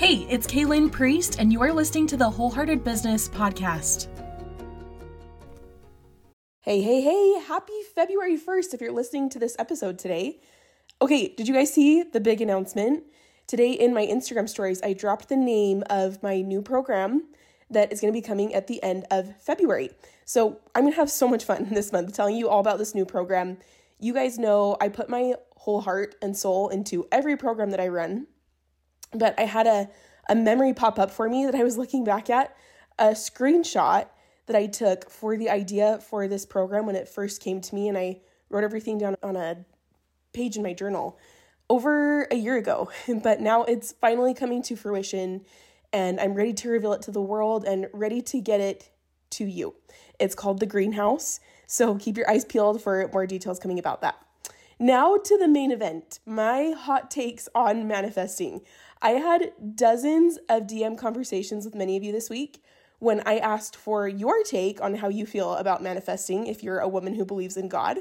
Hey, it's Kaylin Priest, and you are listening to the Wholehearted Business Podcast. Hey, hey, hey, happy February 1st if you're listening to this episode today. Okay, did you guys see the big announcement? Today in my Instagram stories, I dropped the name of my new program that is going to be coming at the end of February. So I'm going to have so much fun this month telling you all about this new program. You guys know I put my whole heart and soul into every program that I run but I had a, a memory pop up for me that I was looking back at, a screenshot that I took for the idea for this program when it first came to me, and I wrote everything down on a page in my journal over a year ago. But now it's finally coming to fruition, and I'm ready to reveal it to the world and ready to get it to you. It's called The Greenhouse, so keep your eyes peeled for more details coming about that. Now to the main event my hot takes on manifesting. I had dozens of DM conversations with many of you this week when I asked for your take on how you feel about manifesting if you're a woman who believes in God.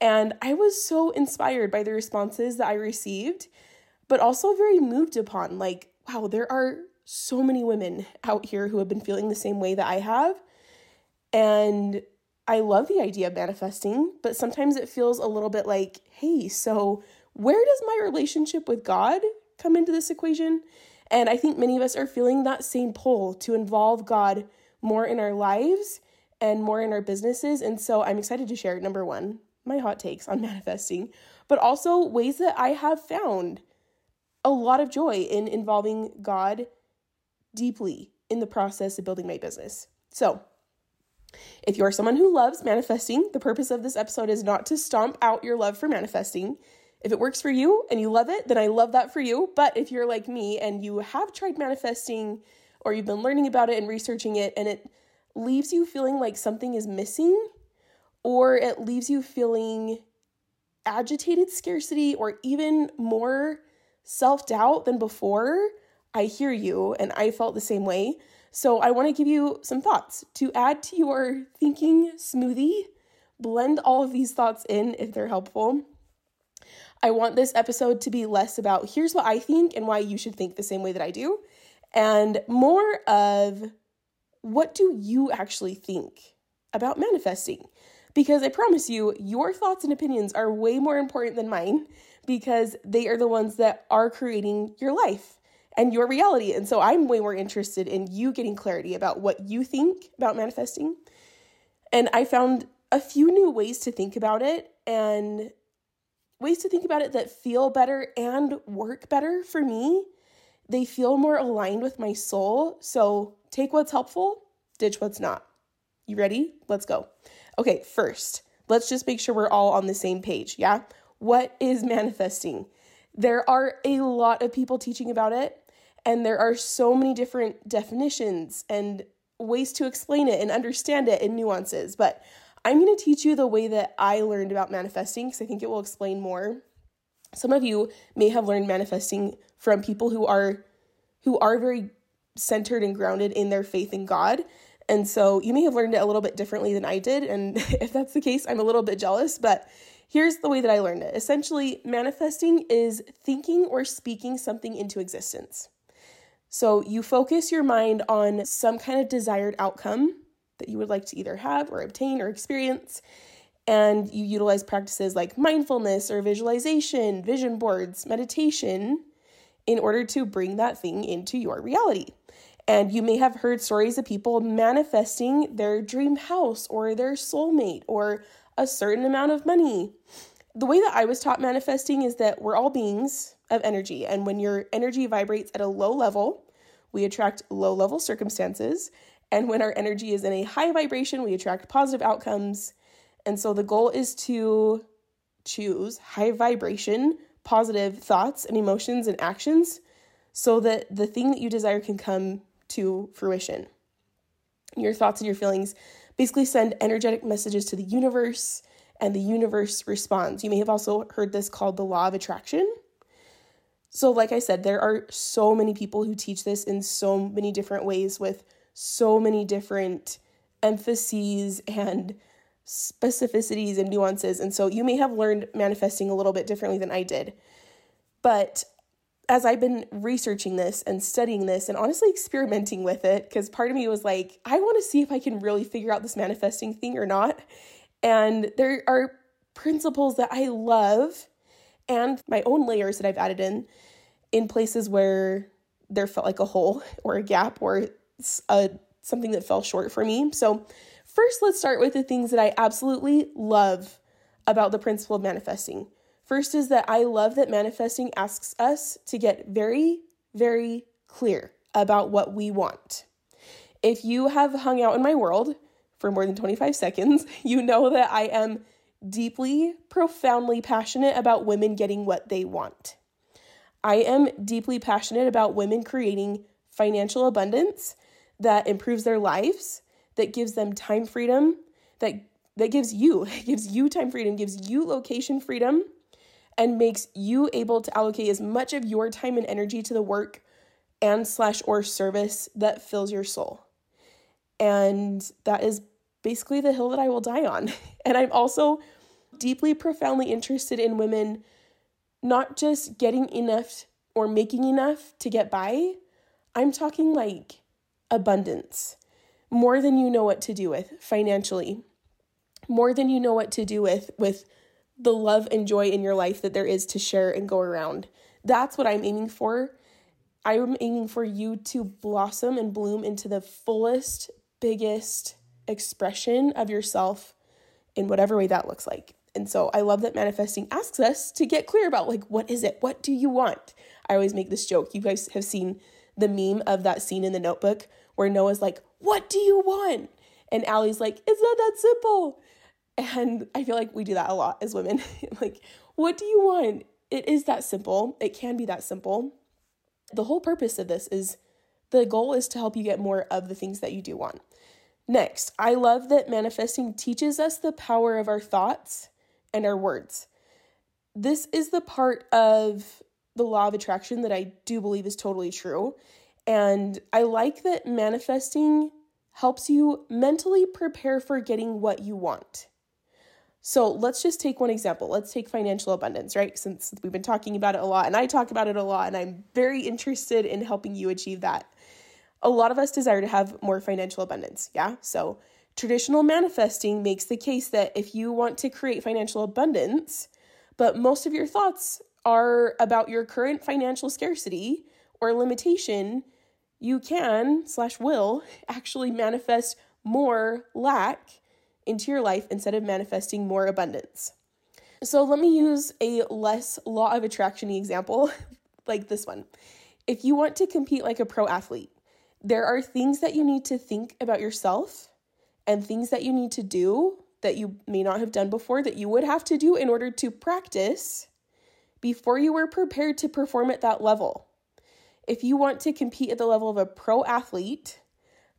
And I was so inspired by the responses that I received, but also very moved upon. Like, wow, there are so many women out here who have been feeling the same way that I have. And I love the idea of manifesting, but sometimes it feels a little bit like, hey, so where does my relationship with God come into this equation. And I think many of us are feeling that same pull to involve God more in our lives and more in our businesses. And so I'm excited to share number one, my hot takes on manifesting, but also ways that I have found a lot of joy in involving God deeply in the process of building my business. So, if you're someone who loves manifesting, the purpose of this episode is not to stomp out your love for manifesting. If it works for you and you love it, then I love that for you. But if you're like me and you have tried manifesting or you've been learning about it and researching it and it leaves you feeling like something is missing or it leaves you feeling agitated scarcity or even more self doubt than before, I hear you and I felt the same way. So I want to give you some thoughts to add to your thinking smoothie. Blend all of these thoughts in if they're helpful. I want this episode to be less about here's what I think and why you should think the same way that I do, and more of what do you actually think about manifesting? Because I promise you, your thoughts and opinions are way more important than mine because they are the ones that are creating your life and your reality. And so I'm way more interested in you getting clarity about what you think about manifesting. And I found a few new ways to think about it. And ways to think about it that feel better and work better for me. They feel more aligned with my soul. So take what's helpful, ditch what's not. You ready? Let's go. Okay, first, let's just make sure we're all on the same page. Yeah? What is manifesting? There are a lot of people teaching about it, and there are so many different definitions and ways to explain it and understand it in nuances. But I'm going to teach you the way that I learned about manifesting because I think it will explain more. Some of you may have learned manifesting from people who are who are very centered and grounded in their faith in God. And so you may have learned it a little bit differently than I did. And if that's the case, I'm a little bit jealous, but here's the way that I learned it. Essentially, manifesting is thinking or speaking something into existence. So you focus your mind on some kind of desired outcome that you would like to either have or obtain or experience. And you utilize practices like mindfulness or visualization, vision boards, meditation in order to bring that thing into your reality. And you may have heard stories of people manifesting their dream house or their soulmate or a certain amount of money. The way that I was taught manifesting is that we're all beings of energy. And when your energy vibrates at a low level, we attract low level circumstances. And when our energy is in a high vibration, we attract positive outcomes. And so the goal is to choose high vibration, positive thoughts and emotions and actions so that the thing that you desire can come to fruition. Your thoughts and your feelings basically send energetic messages to the universe, and the universe responds. You may have also heard this called the law of attraction. So, like I said, there are so many people who teach this in so many different ways with so many different emphases and specificities and nuances. And so you may have learned manifesting a little bit differently than I did. But as I've been researching this and studying this and honestly experimenting with it, because part of me was like, I want to see if I can really figure out this manifesting thing or not. And there are principles that I love and my own layers that I've added in in places where there felt like a hole or a gap or a, uh, something that fell short for me. So, first, let's start with the things that I absolutely love about the principle of manifesting. First is that I love that manifesting asks us to get very, very clear about what we want. If you have hung out in my world for more than 25 seconds, you know that I am deeply, profoundly passionate about women getting what they want. I am deeply passionate about women creating financial abundance that improves their lives, that gives them time freedom, that that gives you gives you time freedom, gives you location freedom, and makes you able to allocate as much of your time and energy to the work and slash or service that fills your soul. And that is basically the hill that I will die on. And I'm also deeply profoundly interested in women not just getting enough or making enough to get by. I'm talking like abundance, more than you know what to do with financially, more than you know what to do with with the love and joy in your life that there is to share and go around. That's what I'm aiming for. I'm aiming for you to blossom and bloom into the fullest, biggest expression of yourself in whatever way that looks like. And so I love that manifesting asks us to get clear about like, what is it? What do you want? I always make this joke. You guys have seen the meme of that scene in the notebook where Noah's like, What do you want? And Allie's like, It's not that simple. And I feel like we do that a lot as women. like, what do you want? It is that simple. It can be that simple. The whole purpose of this is the goal is to help you get more of the things that you do want. Next, I love that manifesting teaches us the power of our thoughts and our words. This is the part of the law of attraction that I do believe is totally true. And I like that manifesting helps you mentally prepare for getting what you want. So let's just take one example. Let's take financial abundance, right? Since we've been talking about it a lot and I talk about it a lot, and I'm very interested in helping you achieve that. A lot of us desire to have more financial abundance, yeah? So traditional manifesting makes the case that if you want to create financial abundance, but most of your thoughts are about your current financial scarcity or limitation, you can slash will actually manifest more lack into your life instead of manifesting more abundance. So let me use a less law of attraction example like this one. If you want to compete like a pro athlete, there are things that you need to think about yourself and things that you need to do that you may not have done before that you would have to do in order to practice before you were prepared to perform at that level. If you want to compete at the level of a pro athlete,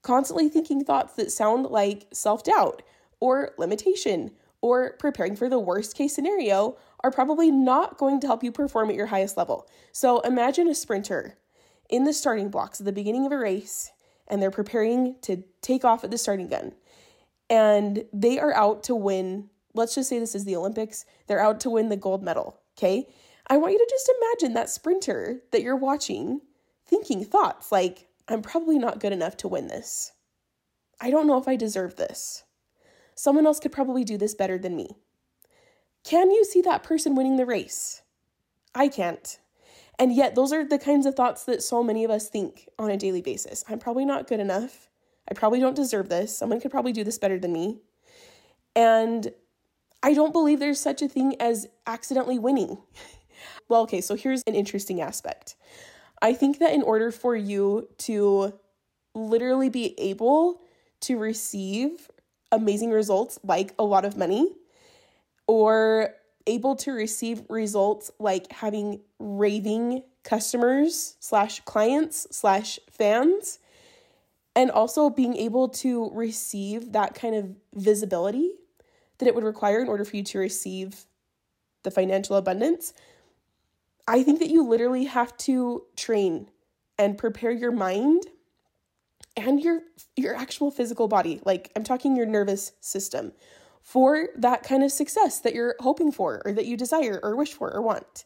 constantly thinking thoughts that sound like self doubt or limitation or preparing for the worst case scenario are probably not going to help you perform at your highest level. So imagine a sprinter in the starting blocks at the beginning of a race and they're preparing to take off at the starting gun. And they are out to win, let's just say this is the Olympics, they're out to win the gold medal, okay? I want you to just imagine that sprinter that you're watching thinking thoughts like, I'm probably not good enough to win this. I don't know if I deserve this. Someone else could probably do this better than me. Can you see that person winning the race? I can't. And yet, those are the kinds of thoughts that so many of us think on a daily basis. I'm probably not good enough. I probably don't deserve this. Someone could probably do this better than me. And I don't believe there's such a thing as accidentally winning. well, okay, so here's an interesting aspect. I think that in order for you to literally be able to receive amazing results like a lot of money or able to receive results like having raving customers slash clients slash fans and also being able to receive that kind of visibility that it would require in order for you to receive the financial abundance i think that you literally have to train and prepare your mind and your your actual physical body like i'm talking your nervous system for that kind of success that you're hoping for or that you desire or wish for or want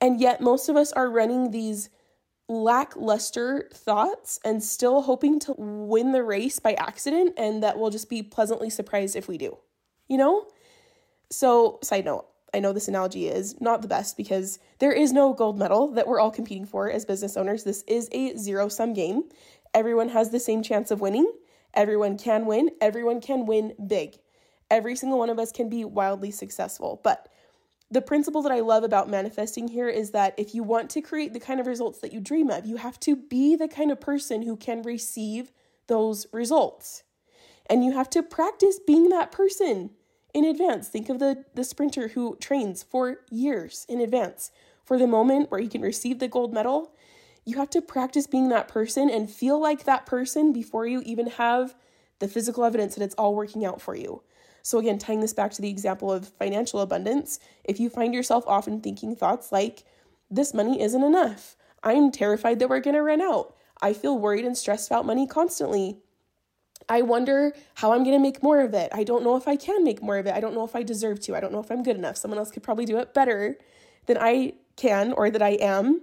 And yet, most of us are running these lackluster thoughts and still hoping to win the race by accident, and that we'll just be pleasantly surprised if we do. You know? So, side note, I know this analogy is not the best because there is no gold medal that we're all competing for as business owners. This is a zero sum game. Everyone has the same chance of winning. Everyone can win. Everyone can win big. Every single one of us can be wildly successful. But the principle that I love about manifesting here is that if you want to create the kind of results that you dream of, you have to be the kind of person who can receive those results. And you have to practice being that person in advance. Think of the, the sprinter who trains for years in advance for the moment where he can receive the gold medal. You have to practice being that person and feel like that person before you even have the physical evidence that it's all working out for you. So, again, tying this back to the example of financial abundance, if you find yourself often thinking thoughts like, this money isn't enough, I'm terrified that we're going to run out, I feel worried and stressed about money constantly, I wonder how I'm going to make more of it. I don't know if I can make more of it. I don't know if I deserve to. I don't know if I'm good enough. Someone else could probably do it better than I can or that I am.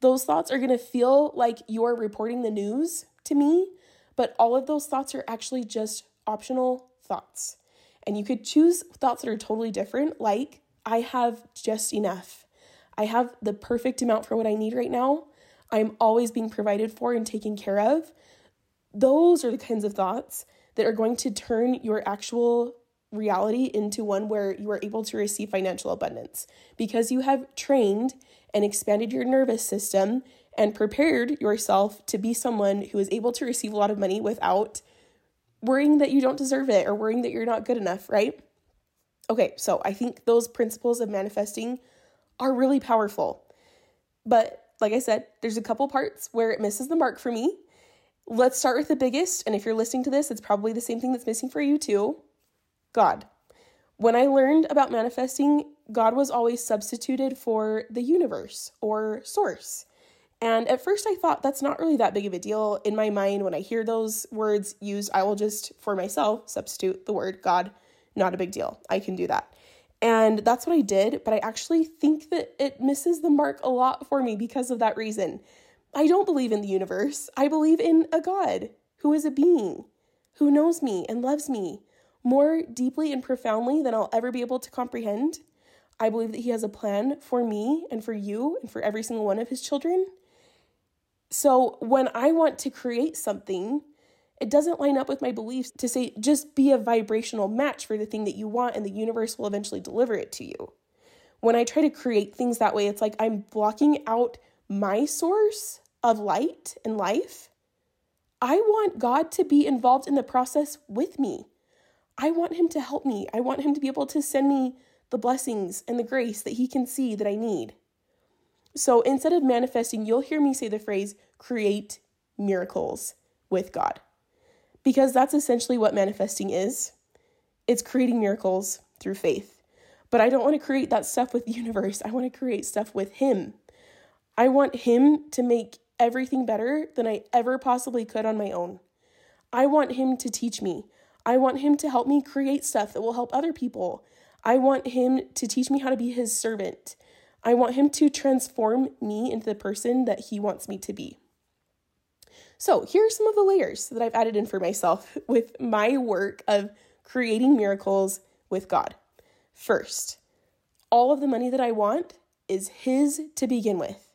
Those thoughts are going to feel like you're reporting the news to me, but all of those thoughts are actually just optional thoughts. And you could choose thoughts that are totally different, like, I have just enough. I have the perfect amount for what I need right now. I'm always being provided for and taken care of. Those are the kinds of thoughts that are going to turn your actual reality into one where you are able to receive financial abundance because you have trained and expanded your nervous system and prepared yourself to be someone who is able to receive a lot of money without worrying that you don't deserve it or worrying that you're not good enough, right? Okay, so I think those principles of manifesting are really powerful. But like I said, there's a couple parts where it misses the mark for me. Let's start with the biggest. And if you're listening to this, it's probably the same thing that's missing for you too God. When I learned about manifesting, God was always substituted for the universe or source. And at first, I thought that's not really that big of a deal. In my mind, when I hear those words used, I will just, for myself, substitute the word God. Not a big deal. I can do that. And that's what I did, but I actually think that it misses the mark a lot for me because of that reason. I don't believe in the universe. I believe in a God who is a being, who knows me and loves me more deeply and profoundly than I'll ever be able to comprehend. I believe that He has a plan for me and for you and for every single one of His children. So when I want to create something, it doesn't line up with my beliefs to say just be a vibrational match for the thing that you want and the universe will eventually deliver it to you. When I try to create things that way, it's like I'm blocking out my source of light and life, I want God to be involved in the process with me. I want Him to help me. I want Him to be able to send me the blessings and the grace that He can see that I need. So instead of manifesting, you'll hear me say the phrase create miracles with God. Because that's essentially what manifesting is it's creating miracles through faith. But I don't want to create that stuff with the universe, I want to create stuff with Him. I want Him to make everything better than I ever possibly could on my own. I want Him to teach me. I want Him to help me create stuff that will help other people. I want Him to teach me how to be His servant. I want Him to transform me into the person that He wants me to be. So, here are some of the layers that I've added in for myself with my work of creating miracles with God. First, all of the money that I want is His to begin with.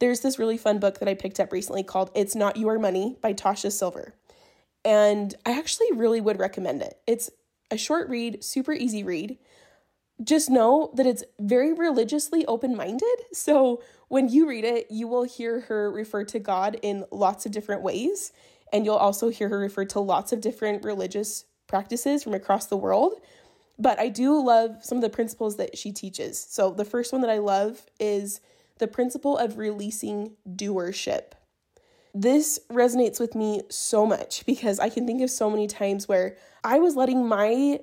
There's this really fun book that I picked up recently called It's Not Your Money by Tosha Silver. And I actually really would recommend it. It's a short read, super easy read. Just know that it's very religiously open minded. So when you read it, you will hear her refer to God in lots of different ways. And you'll also hear her refer to lots of different religious practices from across the world. But I do love some of the principles that she teaches. So the first one that I love is the principle of releasing doership. This resonates with me so much because I can think of so many times where I was letting my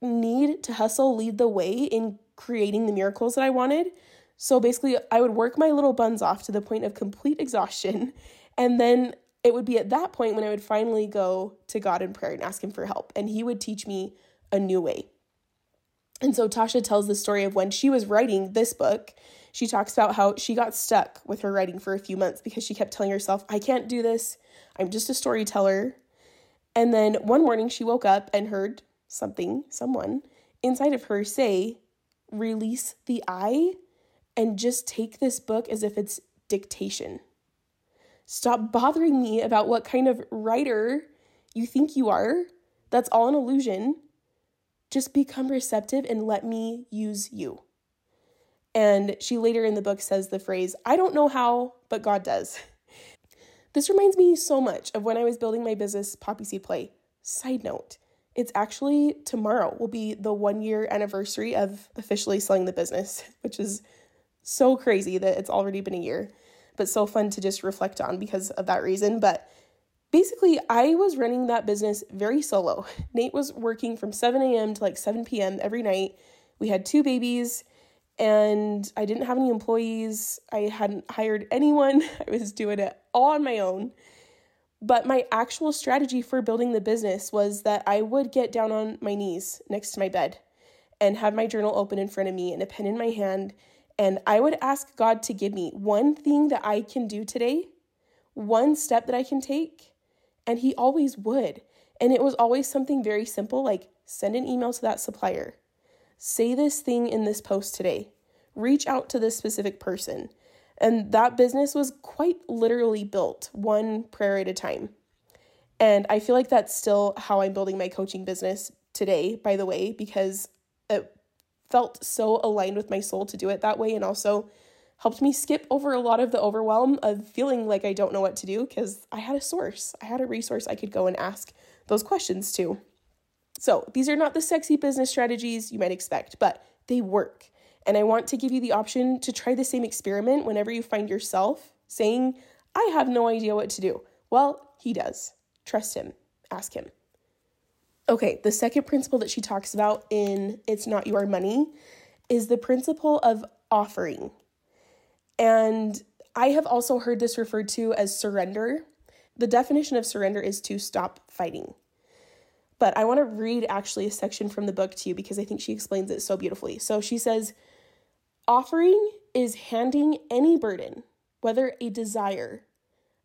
need to hustle lead the way in creating the miracles that I wanted. So basically, I would work my little buns off to the point of complete exhaustion. And then it would be at that point when I would finally go to God in prayer and ask Him for help. And He would teach me a new way. And so Tosha tells the story of when she was writing this book. She talks about how she got stuck with her writing for a few months because she kept telling herself, I can't do this. I'm just a storyteller. And then one morning she woke up and heard something, someone inside of her say, Release the I and just take this book as if it's dictation. Stop bothering me about what kind of writer you think you are. That's all an illusion. Just become receptive and let me use you. And she later in the book says the phrase, I don't know how, but God does. This reminds me so much of when I was building my business, Poppy Seed Play. Side note, it's actually tomorrow will be the one year anniversary of officially selling the business, which is so crazy that it's already been a year, but so fun to just reflect on because of that reason. But basically, I was running that business very solo. Nate was working from 7 a.m. to like 7 p.m. every night. We had two babies and I didn't have any employees. I hadn't hired anyone. I was doing it all on my own. But my actual strategy for building the business was that I would get down on my knees next to my bed and have my journal open in front of me and a pen in my hand. And I would ask God to give me one thing that I can do today, one step that I can take. And He always would. And it was always something very simple like send an email to that supplier, say this thing in this post today, reach out to this specific person. And that business was quite literally built one prayer at a time. And I feel like that's still how I'm building my coaching business today, by the way, because it felt so aligned with my soul to do it that way and also helped me skip over a lot of the overwhelm of feeling like I don't know what to do because I had a source. I had a resource I could go and ask those questions to. So, these are not the sexy business strategies you might expect, but they work. And I want to give you the option to try the same experiment whenever you find yourself saying, I have no idea what to do. Well, he does. Trust him. Ask him. Okay, the second principle that she talks about in It's Not Your Money is the principle of offering. And I have also heard this referred to as surrender. The definition of surrender is to stop fighting. But I want to read actually a section from the book to you because I think she explains it so beautifully. So she says, Offering is handing any burden, whether a desire,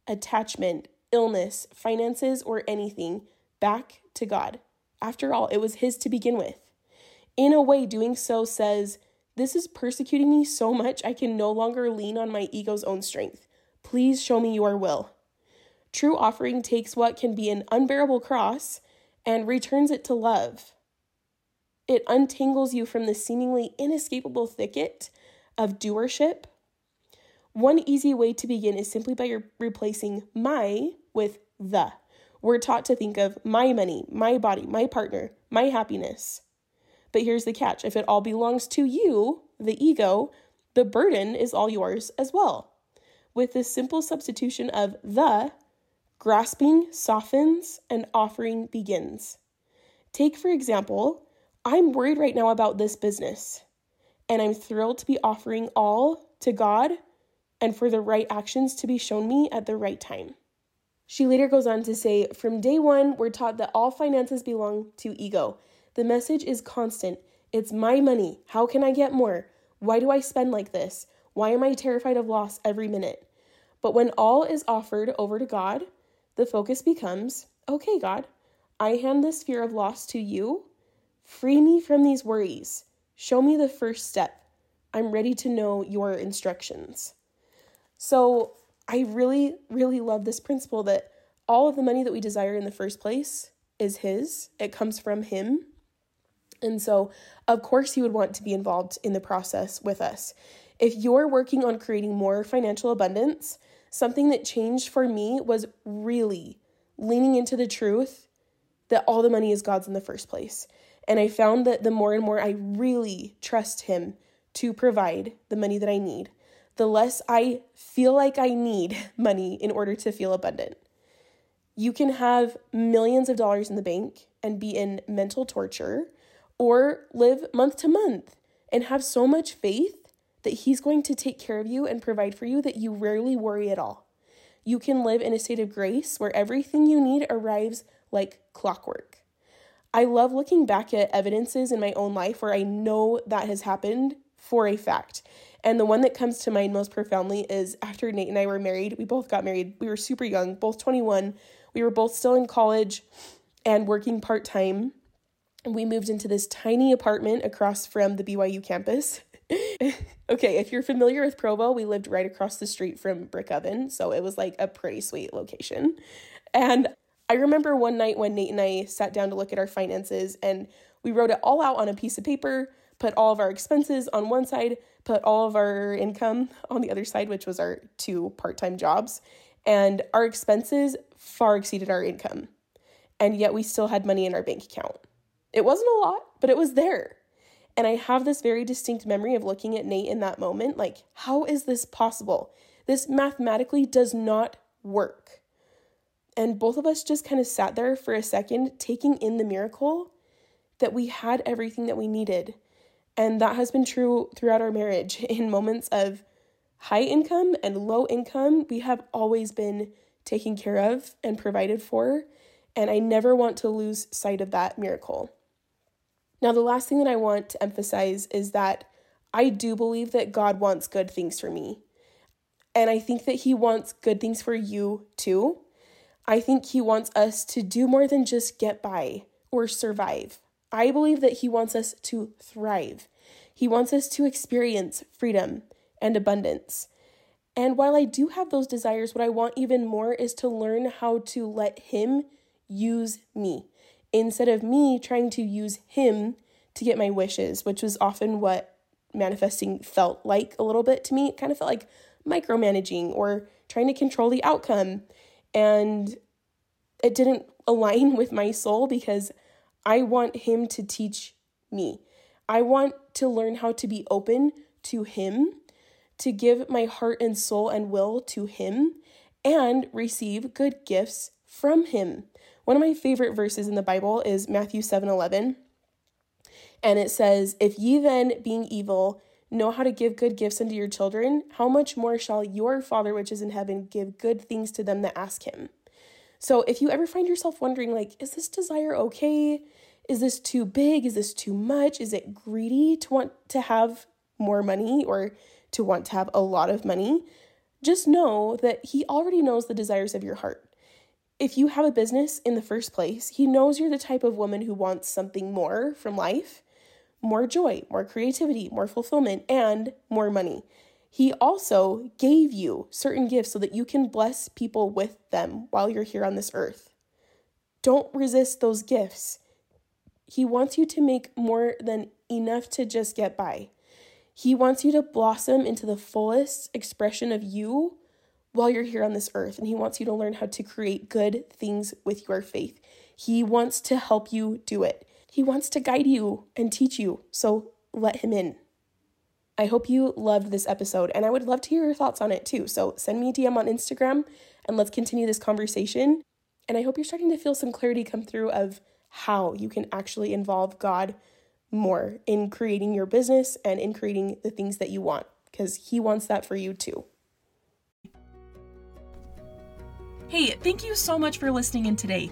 attachment, illness, finances, or anything, back to God. After all, it was His to begin with. In a way, doing so says, This is persecuting me so much I can no longer lean on my ego's own strength. Please show me your will. True offering takes what can be an unbearable cross and returns it to love. It untangles you from the seemingly inescapable thicket of doership. One easy way to begin is simply by replacing my with the. We're taught to think of my money, my body, my partner, my happiness. But here's the catch if it all belongs to you, the ego, the burden is all yours as well. With this simple substitution of the, grasping softens and offering begins. Take, for example, I'm worried right now about this business, and I'm thrilled to be offering all to God and for the right actions to be shown me at the right time. She later goes on to say, From day one, we're taught that all finances belong to ego. The message is constant it's my money. How can I get more? Why do I spend like this? Why am I terrified of loss every minute? But when all is offered over to God, the focus becomes okay, God, I hand this fear of loss to you Free me from these worries. Show me the first step. I'm ready to know your instructions. So, I really, really love this principle that all of the money that we desire in the first place is His, it comes from Him. And so, of course, He would want to be involved in the process with us. If you're working on creating more financial abundance, something that changed for me was really leaning into the truth that all the money is God's in the first place. And I found that the more and more I really trust Him to provide the money that I need, the less I feel like I need money in order to feel abundant. You can have millions of dollars in the bank and be in mental torture, or live month to month and have so much faith that He's going to take care of you and provide for you that you rarely worry at all. You can live in a state of grace where everything you need arrives like clockwork. I love looking back at evidences in my own life where I know that has happened for a fact. And the one that comes to mind most profoundly is after Nate and I were married, we both got married. We were super young, both 21. We were both still in college and working part time. We moved into this tiny apartment across from the BYU campus. okay, if you're familiar with Provo, we lived right across the street from Brick Oven. So it was like a pretty sweet location. And I remember one night when Nate and I sat down to look at our finances and we wrote it all out on a piece of paper, put all of our expenses on one side, put all of our income on the other side, which was our two part time jobs. And our expenses far exceeded our income. And yet we still had money in our bank account. It wasn't a lot, but it was there. And I have this very distinct memory of looking at Nate in that moment like, how is this possible? This mathematically does not work. And both of us just kind of sat there for a second, taking in the miracle that we had everything that we needed. And that has been true throughout our marriage. In moments of high income and low income, we have always been taken care of and provided for. And I never want to lose sight of that miracle. Now, the last thing that I want to emphasize is that I do believe that God wants good things for me. And I think that He wants good things for you too. I think He wants us to do more than just get by or survive. I believe that He wants us to thrive. He wants us to experience freedom and abundance. And while I do have those desires, what I want even more is to learn how to let Him use me instead of me trying to use Him to get my wishes, which was often what manifesting felt like a little bit to me. It kind of felt like micromanaging or trying to control the outcome. And it didn't align with my soul because I want him to teach me. I want to learn how to be open to him, to give my heart and soul and will to him, and receive good gifts from him. One of my favorite verses in the Bible is Matthew 7 11. And it says, If ye then, being evil, know how to give good gifts unto your children, how much more shall your Father which is in heaven give good things to them that ask him? So if you ever find yourself wondering, like, is this desire okay? Is this too big? Is this too much? Is it greedy to want to have more money or to want to have a lot of money? Just know that He already knows the desires of your heart. If you have a business in the first place, He knows you're the type of woman who wants something more from life more joy, more creativity, more fulfillment, and more money. He also gave you certain gifts so that you can bless people with them while you're here on this earth. Don't resist those gifts. He wants you to make more than enough to just get by. He wants you to blossom into the fullest expression of you while you're here on this earth. And He wants you to learn how to create good things with your faith. He wants to help you do it. He wants to guide you and teach you. So let Him in. I hope you loved this episode, and I would love to hear your thoughts on it too. So send me a DM on Instagram and let's continue this conversation. And I hope you're starting to feel some clarity come through of how you can actually involve God more in creating your business and in creating the things that you want, because He wants that for you too. Hey, thank you so much for listening in today.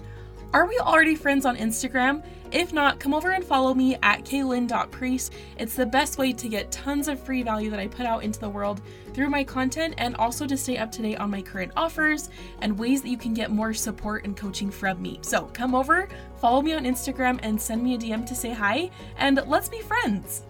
Are we already friends on Instagram? If not, come over and follow me at kaylin.priest. It's the best way to get tons of free value that I put out into the world through my content and also to stay up to date on my current offers and ways that you can get more support and coaching from me. So come over, follow me on Instagram, and send me a DM to say hi, and let's be friends.